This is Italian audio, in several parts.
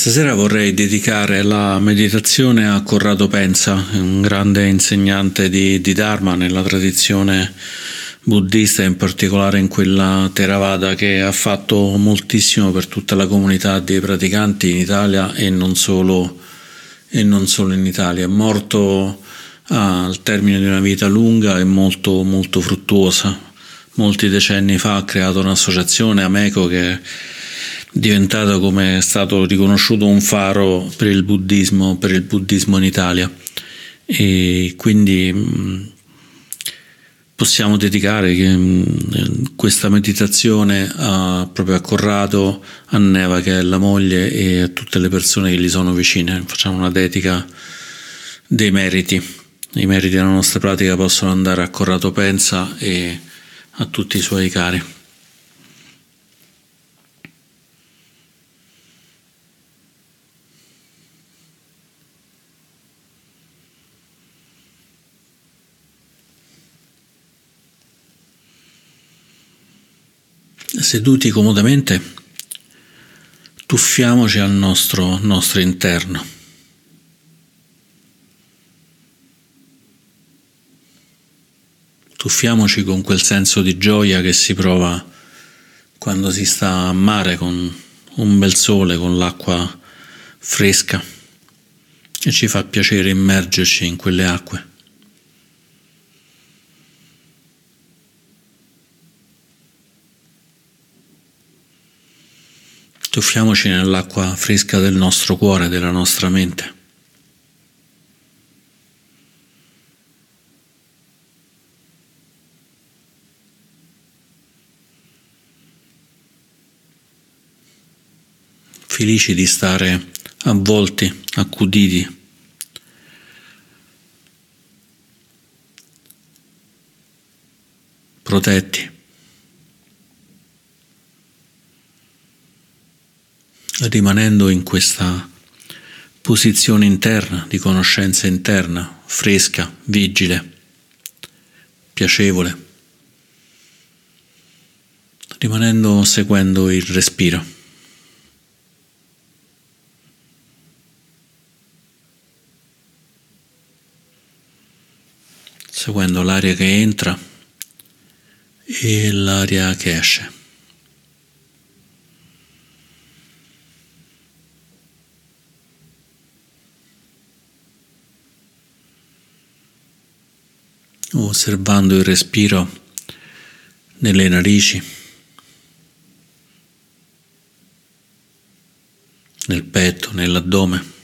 Questa sera vorrei dedicare la meditazione a Corrado Pensa, un grande insegnante di, di Dharma nella tradizione buddista, in particolare in quella Theravada, che ha fatto moltissimo per tutta la comunità dei praticanti in Italia e non solo, e non solo in Italia. È morto al termine di una vita lunga e molto, molto fruttuosa. Molti decenni fa ha creato un'associazione, Ameco, che diventato come è stato riconosciuto un faro per il buddismo, per il buddismo in Italia e quindi mm, possiamo dedicare mm, questa meditazione a, proprio a Corrado, a Neva che è la moglie e a tutte le persone che gli sono vicine. Facciamo una dedica dei meriti. I meriti della nostra pratica possono andare a Corrado Pensa e a tutti i suoi cari. Seduti comodamente, tuffiamoci al nostro, nostro interno. Tuffiamoci con quel senso di gioia che si prova quando si sta a mare con un bel sole, con l'acqua fresca e ci fa piacere immergerci in quelle acque. Tuffiamoci nell'acqua fresca del nostro cuore, della nostra mente. Felici di stare avvolti, accuditi. protetti. Rimanendo in questa posizione interna, di conoscenza interna, fresca, vigile, piacevole, rimanendo seguendo il respiro. seguendo l'aria che entra e l'aria che esce. Osservando il respiro nelle narici, nel petto, nell'addome.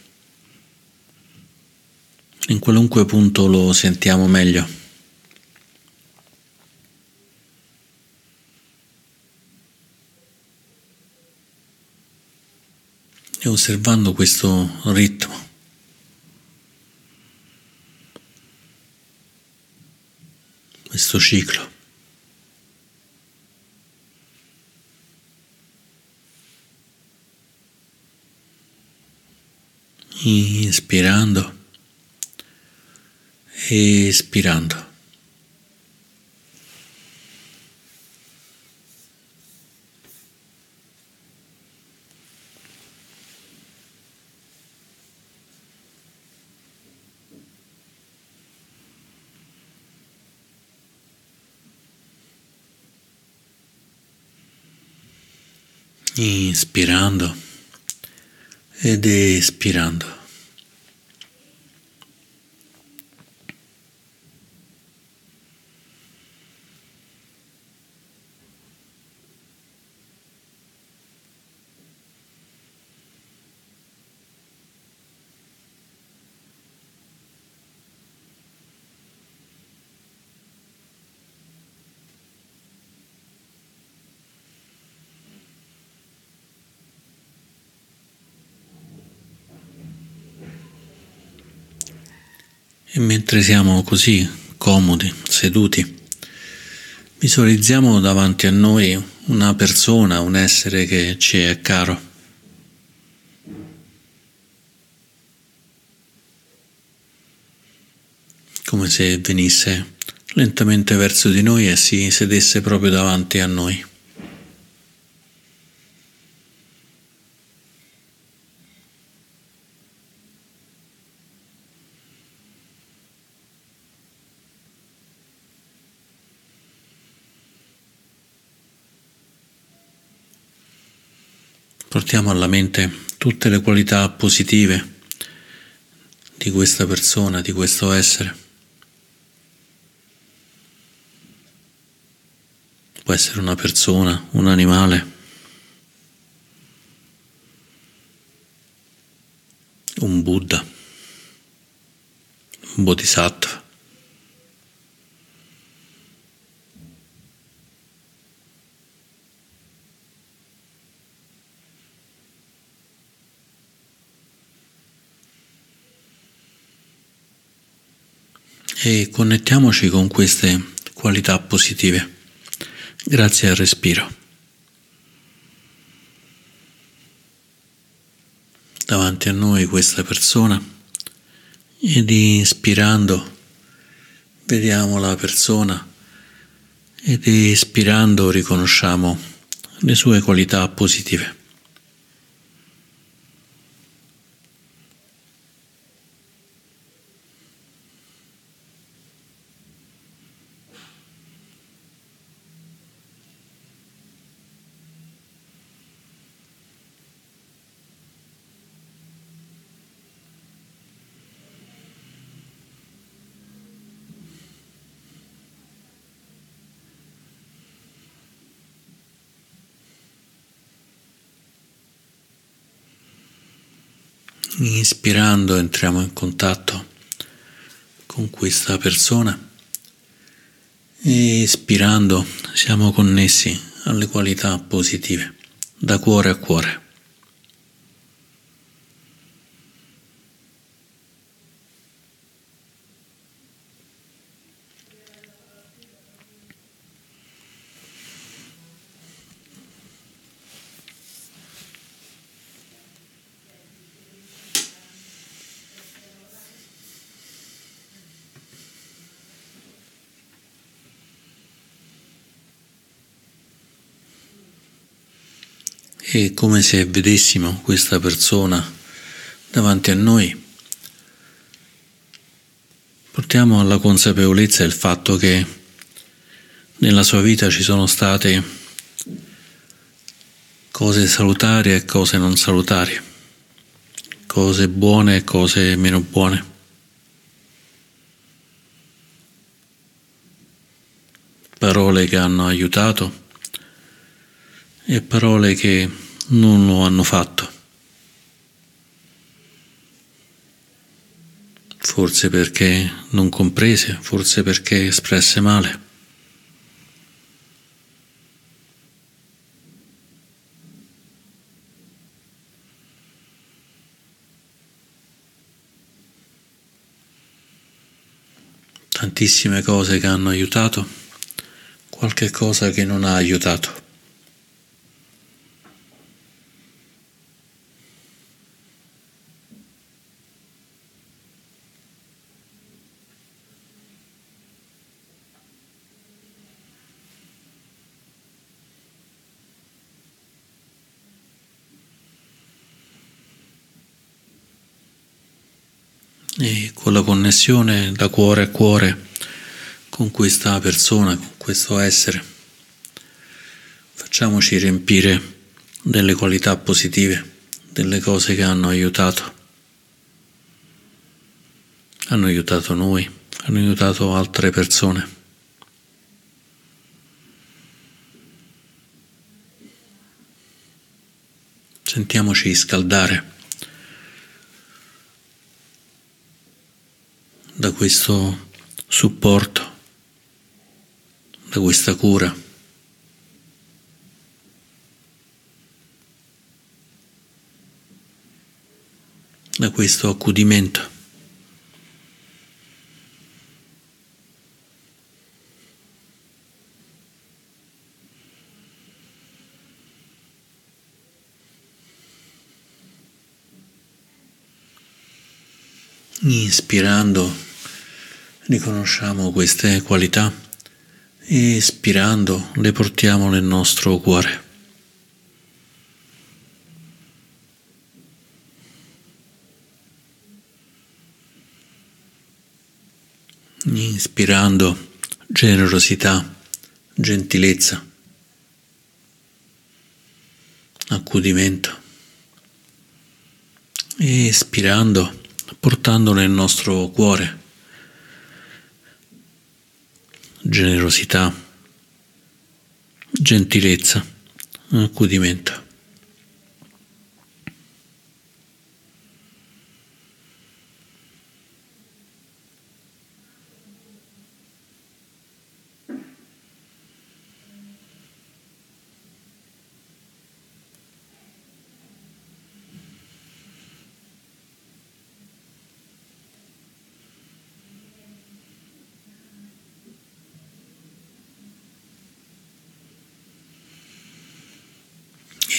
In qualunque punto lo sentiamo meglio. E osservando questo ritmo. Questo ciclo. Inspirando, espirando. Inspirando ed espirando. E mentre siamo così comodi, seduti, visualizziamo davanti a noi una persona, un essere che ci è caro. Come se venisse lentamente verso di noi e si sedesse proprio davanti a noi. Portiamo alla mente tutte le qualità positive di questa persona, di questo essere. Può essere una persona, un animale, un Buddha, un Bodhisattva. E connettiamoci con queste qualità positive grazie al respiro. Davanti a noi questa persona ed ispirando vediamo la persona ed espirando riconosciamo le sue qualità positive. Inspirando entriamo in contatto con questa persona e espirando siamo connessi alle qualità positive da cuore a cuore. È come se vedessimo questa persona davanti a noi. Portiamo alla consapevolezza il fatto che nella sua vita ci sono state cose salutari e cose non salutari, cose buone e cose meno buone. Parole che hanno aiutato e parole che non lo hanno fatto. Forse perché non comprese, forse perché espresse male. Tantissime cose che hanno aiutato, qualche cosa che non ha aiutato. E con la connessione da cuore a cuore con questa persona, con questo essere, facciamoci riempire delle qualità positive, delle cose che hanno aiutato. Hanno aiutato noi, hanno aiutato altre persone. Sentiamoci scaldare. Da questo supporto, da questa cura. da questo accudimento. Inspirando riconosciamo queste qualità e ispirando le portiamo nel nostro cuore. Inspirando generosità, gentilezza, accudimento. espirando, portando nel nostro cuore generosità, gentilezza, accudimento.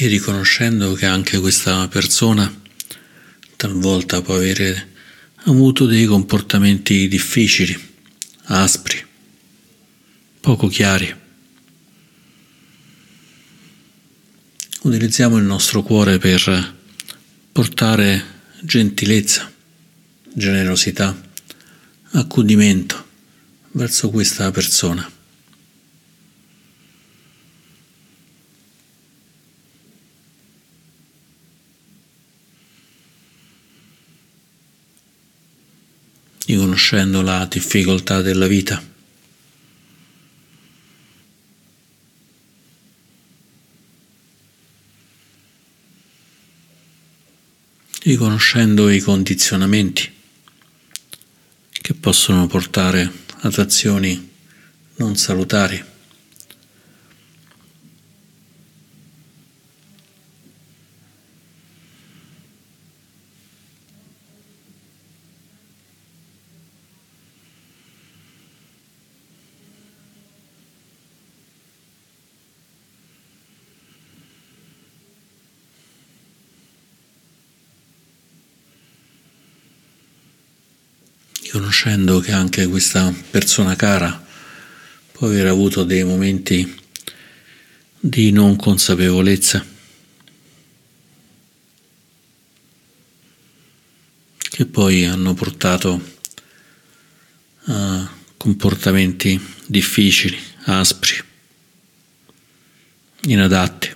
E riconoscendo che anche questa persona talvolta può avere avuto dei comportamenti difficili, aspri, poco chiari. Utilizziamo il nostro cuore per portare gentilezza, generosità, accudimento verso questa persona. Riconoscendo la difficoltà della vita. riconoscendo i condizionamenti che possono portare ad azioni non salutari. Riconoscendo che anche questa persona cara può aver avuto dei momenti di non consapevolezza che poi hanno portato a comportamenti difficili, aspri, inadatti.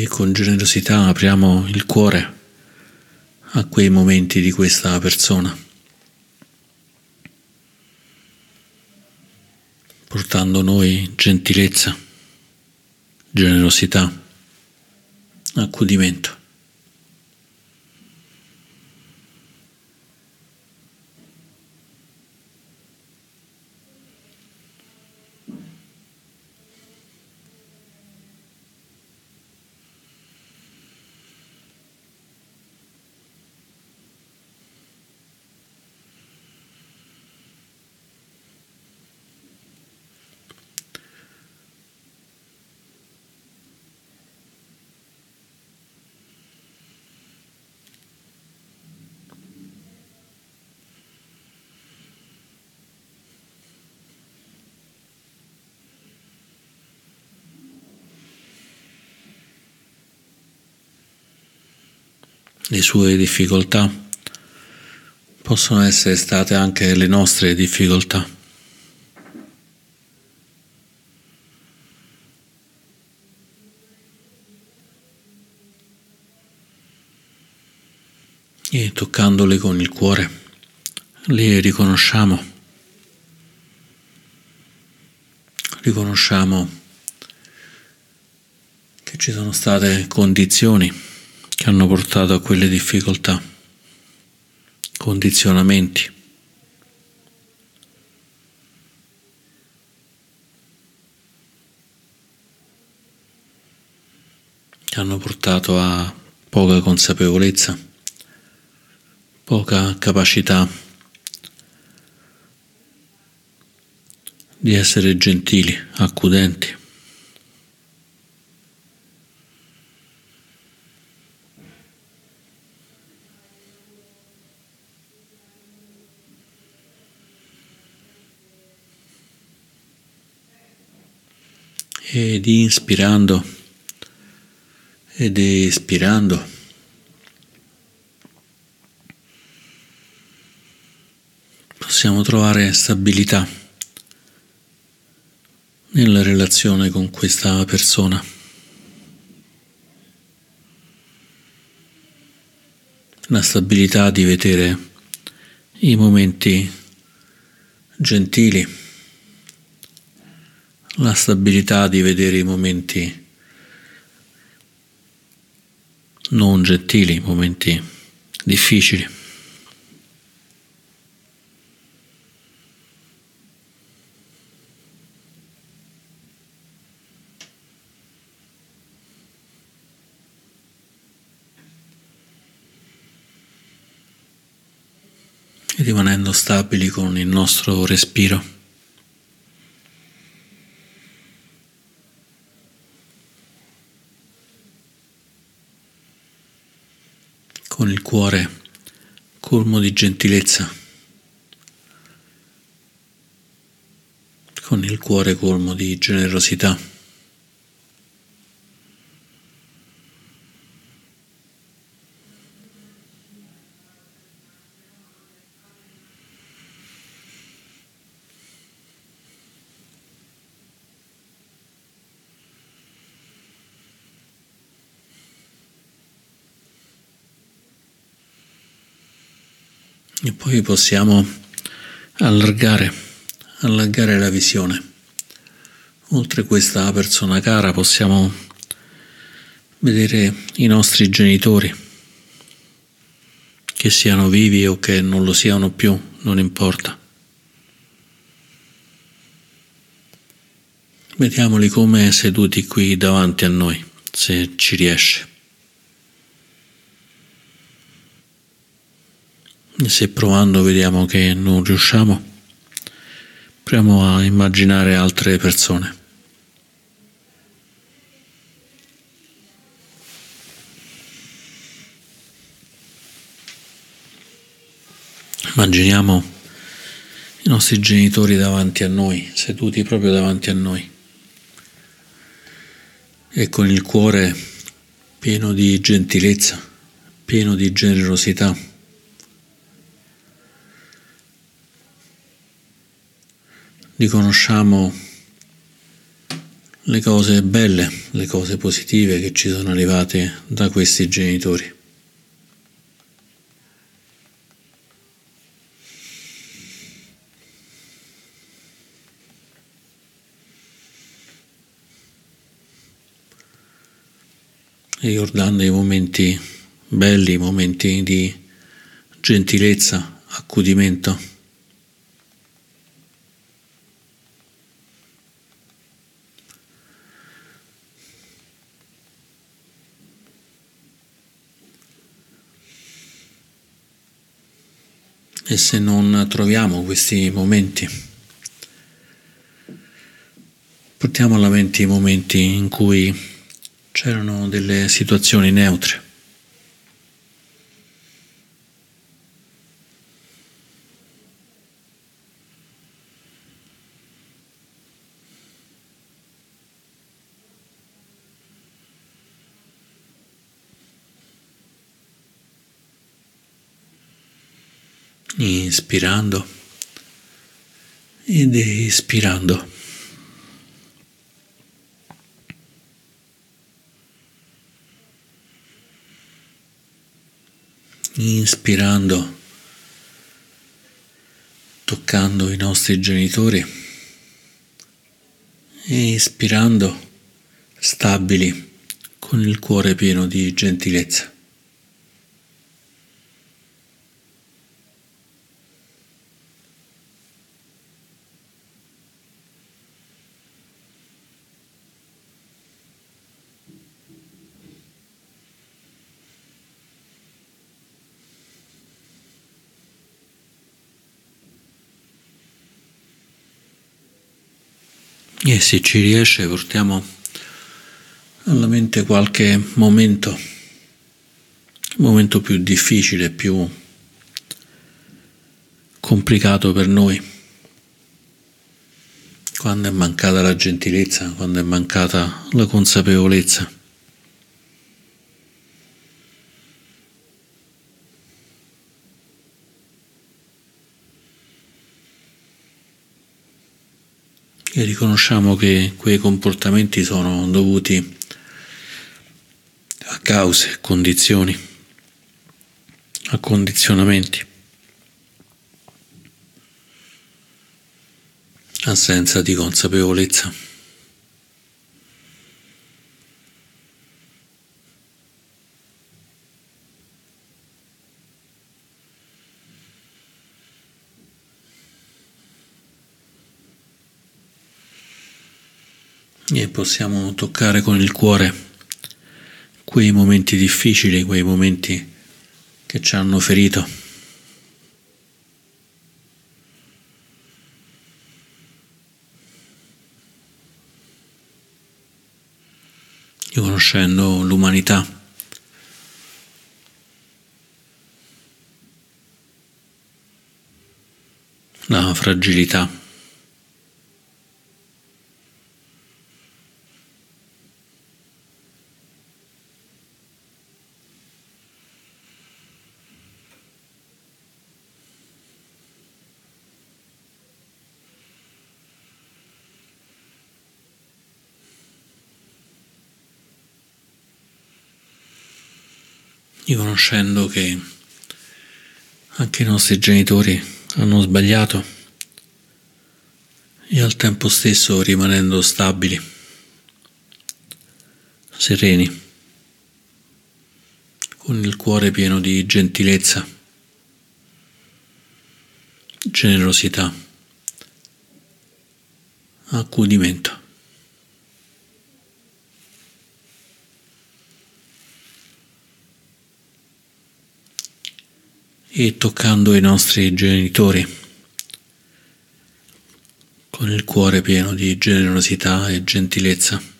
E con generosità apriamo il cuore a quei momenti di questa persona, portando noi gentilezza, generosità, accudimento. Le sue difficoltà possono essere state anche le nostre difficoltà. E toccandole con il cuore, le riconosciamo. Riconosciamo che ci sono state condizioni che hanno portato a quelle difficoltà, condizionamenti. che hanno portato a poca consapevolezza, poca capacità di essere gentili, accudenti. Ed inspirando ed espirando. Possiamo trovare stabilità nella relazione con questa persona. La stabilità di vedere i momenti gentili, la stabilità di vedere i momenti non gentili, momenti difficili. rimanendo stabili con il nostro respiro. Con il cuore colmo di gentilezza, con il cuore colmo di generosità. E poi possiamo allargare, allargare la visione. Oltre questa persona cara possiamo vedere i nostri genitori, che siano vivi o che non lo siano più, non importa. Vediamoli come seduti qui davanti a noi, se ci riesce. Se provando vediamo che non riusciamo, proviamo a immaginare altre persone. Immaginiamo i nostri genitori davanti a noi, seduti proprio davanti a noi e con il cuore pieno di gentilezza, pieno di generosità. Riconosciamo le cose belle, le cose positive che ci sono arrivate da questi genitori. ricordando i momenti belli, i momenti di gentilezza, accudimento. E se non troviamo questi momenti, portiamo alla mente i momenti in cui c'erano delle situazioni neutre. Inspirando ed espirando. Inspirando, toccando i nostri genitori e ispirando, stabili, con il cuore pieno di gentilezza. E se ci riesce portiamo alla mente qualche momento, momento più difficile, più complicato per noi, quando è mancata la gentilezza, quando è mancata la consapevolezza. E riconosciamo che quei comportamenti sono dovuti a cause, condizioni, a condizionamenti, assenza di consapevolezza. e possiamo toccare con il cuore quei momenti difficili, quei momenti che ci hanno ferito. Riconoscendo l'umanità. La fragilità. Riconoscendo che anche i nostri genitori hanno sbagliato e al tempo stesso rimanendo stabili, sereni, con il cuore pieno di gentilezza, generosità, accudimento. E toccando i nostri genitori con il cuore pieno di generosità e gentilezza.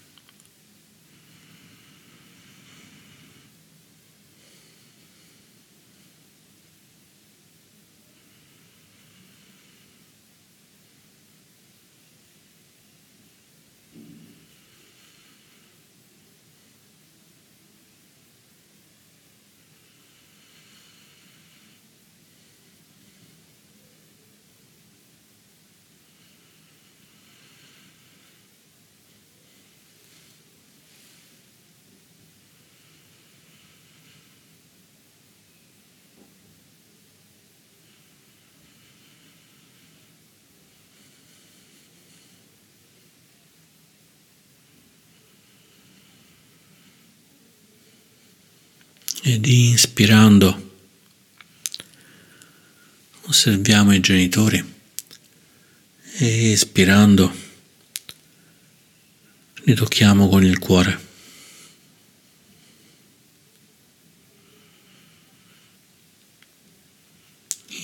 Ed inspirando osserviamo i genitori e espirando li tocchiamo con il cuore.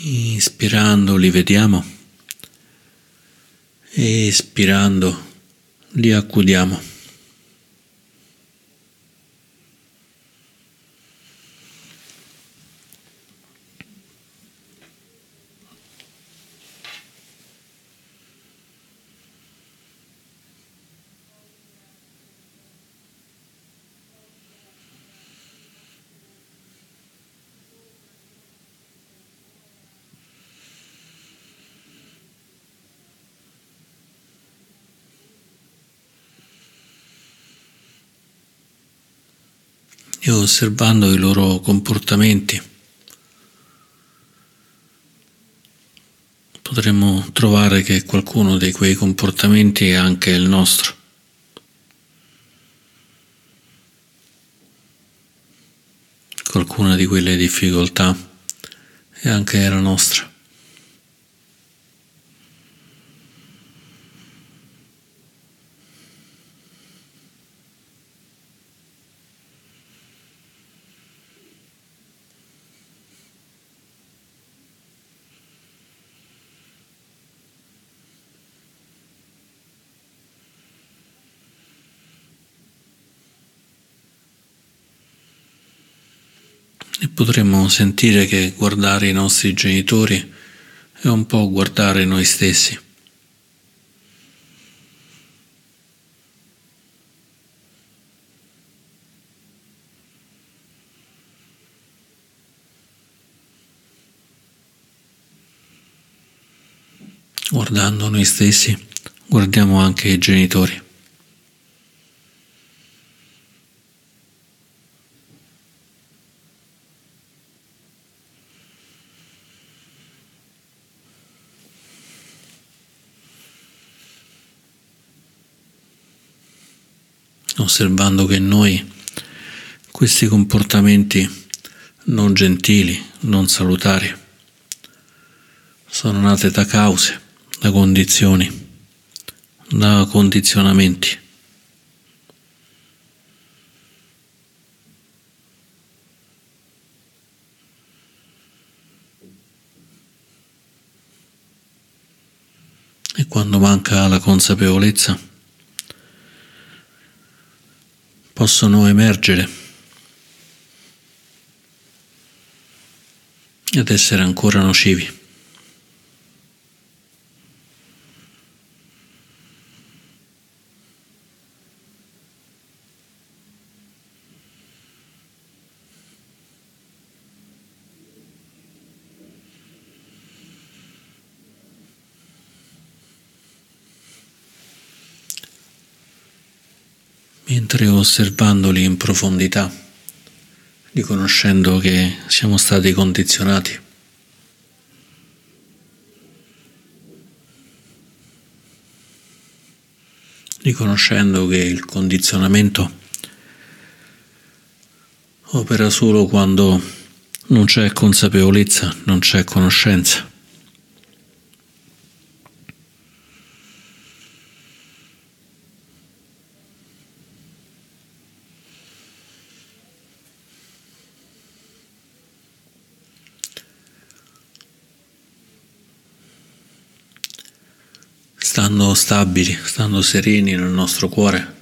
Inspirando li vediamo espirando li accudiamo. E osservando i loro comportamenti potremmo trovare che qualcuno di quei comportamenti è anche il nostro. Qualcuna di quelle difficoltà è anche la nostra. e potremmo sentire che guardare i nostri genitori è un po' guardare noi stessi. Guardando noi stessi guardiamo anche i genitori. Osservando che noi questi comportamenti non gentili, non salutari, sono nate da cause, da condizioni, da condizionamenti. E quando manca la consapevolezza, possono emergere ed essere ancora nocivi. Mentre osservandoli in profondità, riconoscendo che siamo stati condizionati. riconoscendo che il condizionamento opera solo quando non c'è consapevolezza, non c'è conoscenza. stando stabili, stando sereni nel nostro cuore,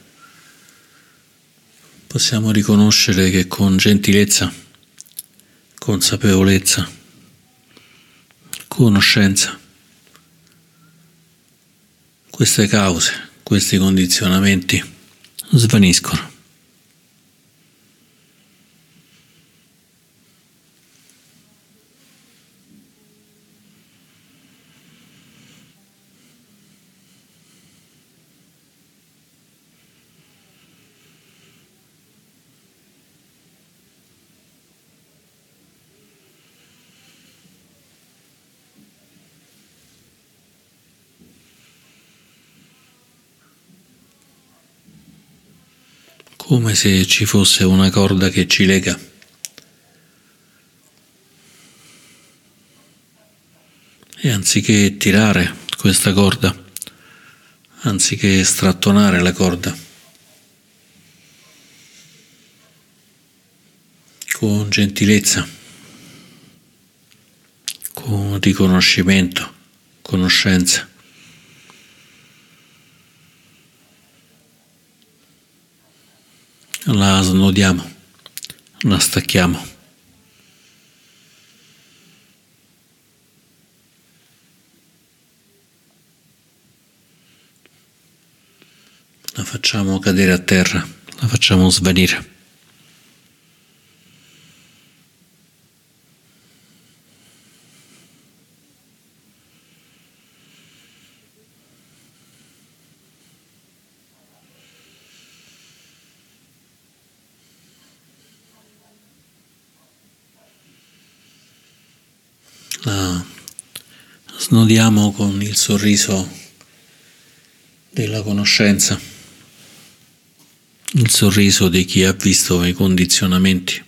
possiamo riconoscere che con gentilezza, consapevolezza, conoscenza, queste cause, questi condizionamenti svaniscono. Come se ci fosse una corda che ci lega. E anziché tirare questa corda, anziché strattonare la corda, con gentilezza, con riconoscimento, conoscenza, la snodiamo, la stacchiamo. La facciamo cadere a terra, la facciamo svanire. la snodiamo con il sorriso della conoscenza, il sorriso di chi ha visto i condizionamenti,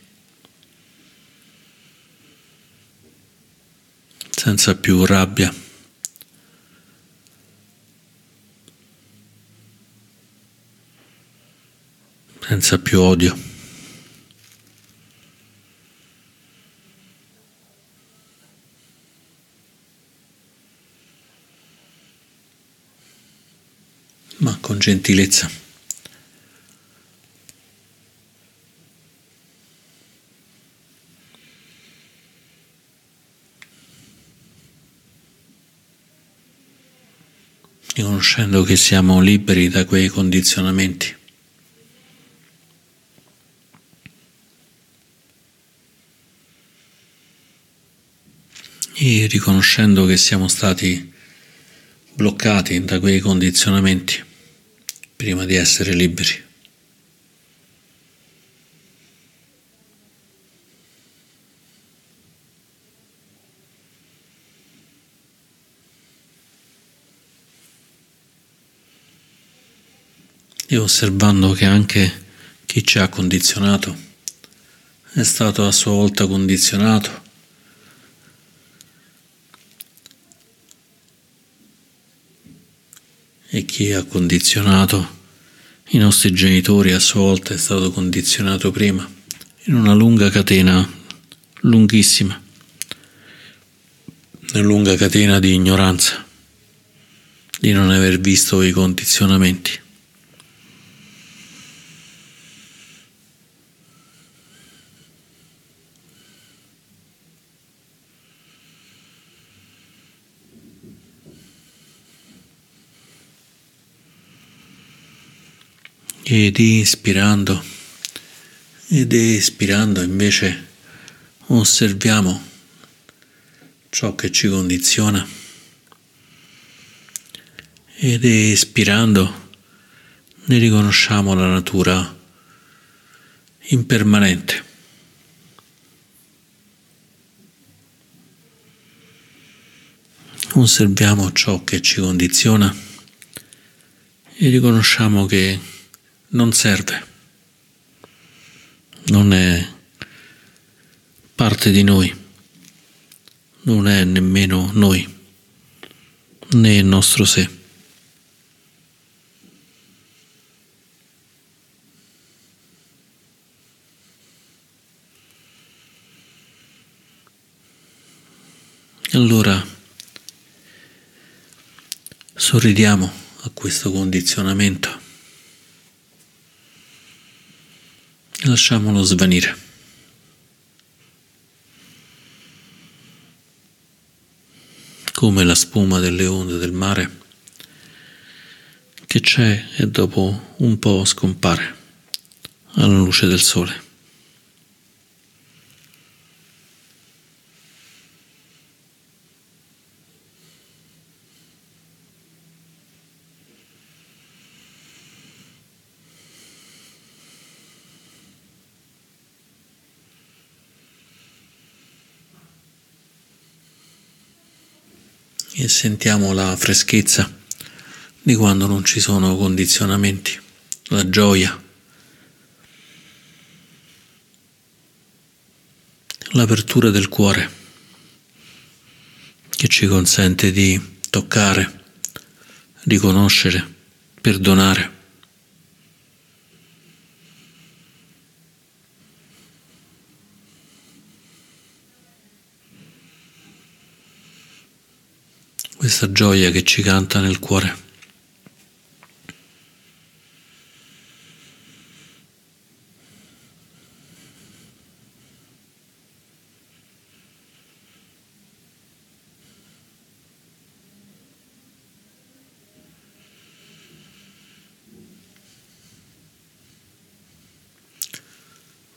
senza più rabbia. senza più odio. Ma con gentilezza. riconoscendo che siamo liberi da quei condizionamenti. E riconoscendo che siamo stati bloccati da quei condizionamenti prima di essere liberi. E osservando che anche chi ci ha condizionato è stato a sua volta condizionato e chi ha condizionato i nostri genitori a sua volta è stato condizionato prima in una lunga catena, lunghissima, una lunga catena di ignoranza, di non aver visto i condizionamenti. Ed ispirando ed espirando invece osserviamo ciò che ci condiziona ed espirando ne riconosciamo la natura impermanente. Osserviamo ciò che ci condiziona e riconosciamo che non serve, non è parte di noi, non è nemmeno noi, né il nostro sé. Allora sorridiamo a questo condizionamento. Lasciamolo svanire. Come la spuma delle onde del mare che c'è e dopo un po' scompare alla luce del sole. e sentiamo la freschezza di quando non ci sono condizionamenti, la gioia, l'apertura del cuore che ci consente di toccare, riconoscere, perdonare. Questa gioia che ci canta nel cuore.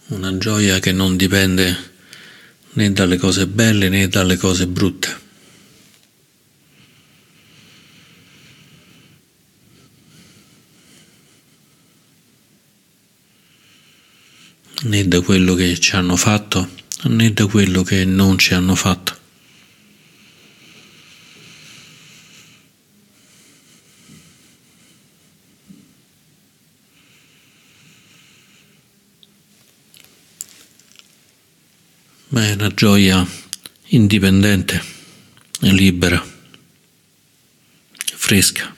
Una gioia che non dipende né dalle cose belle né dalle cose brutte. Né da quello che ci hanno fatto né da quello che non ci hanno fatto. Ma è una gioia indipendente, libera, fresca,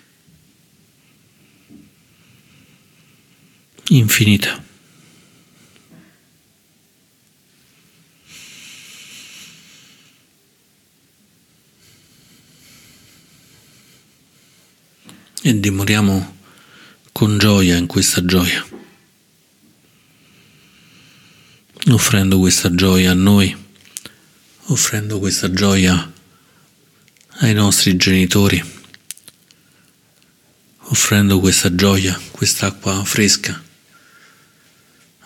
infinita. E dimoriamo con gioia in questa gioia, offrendo questa gioia a noi, offrendo questa gioia ai nostri genitori, offrendo questa gioia, quest'acqua fresca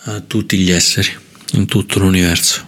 a tutti gli esseri in tutto l'universo.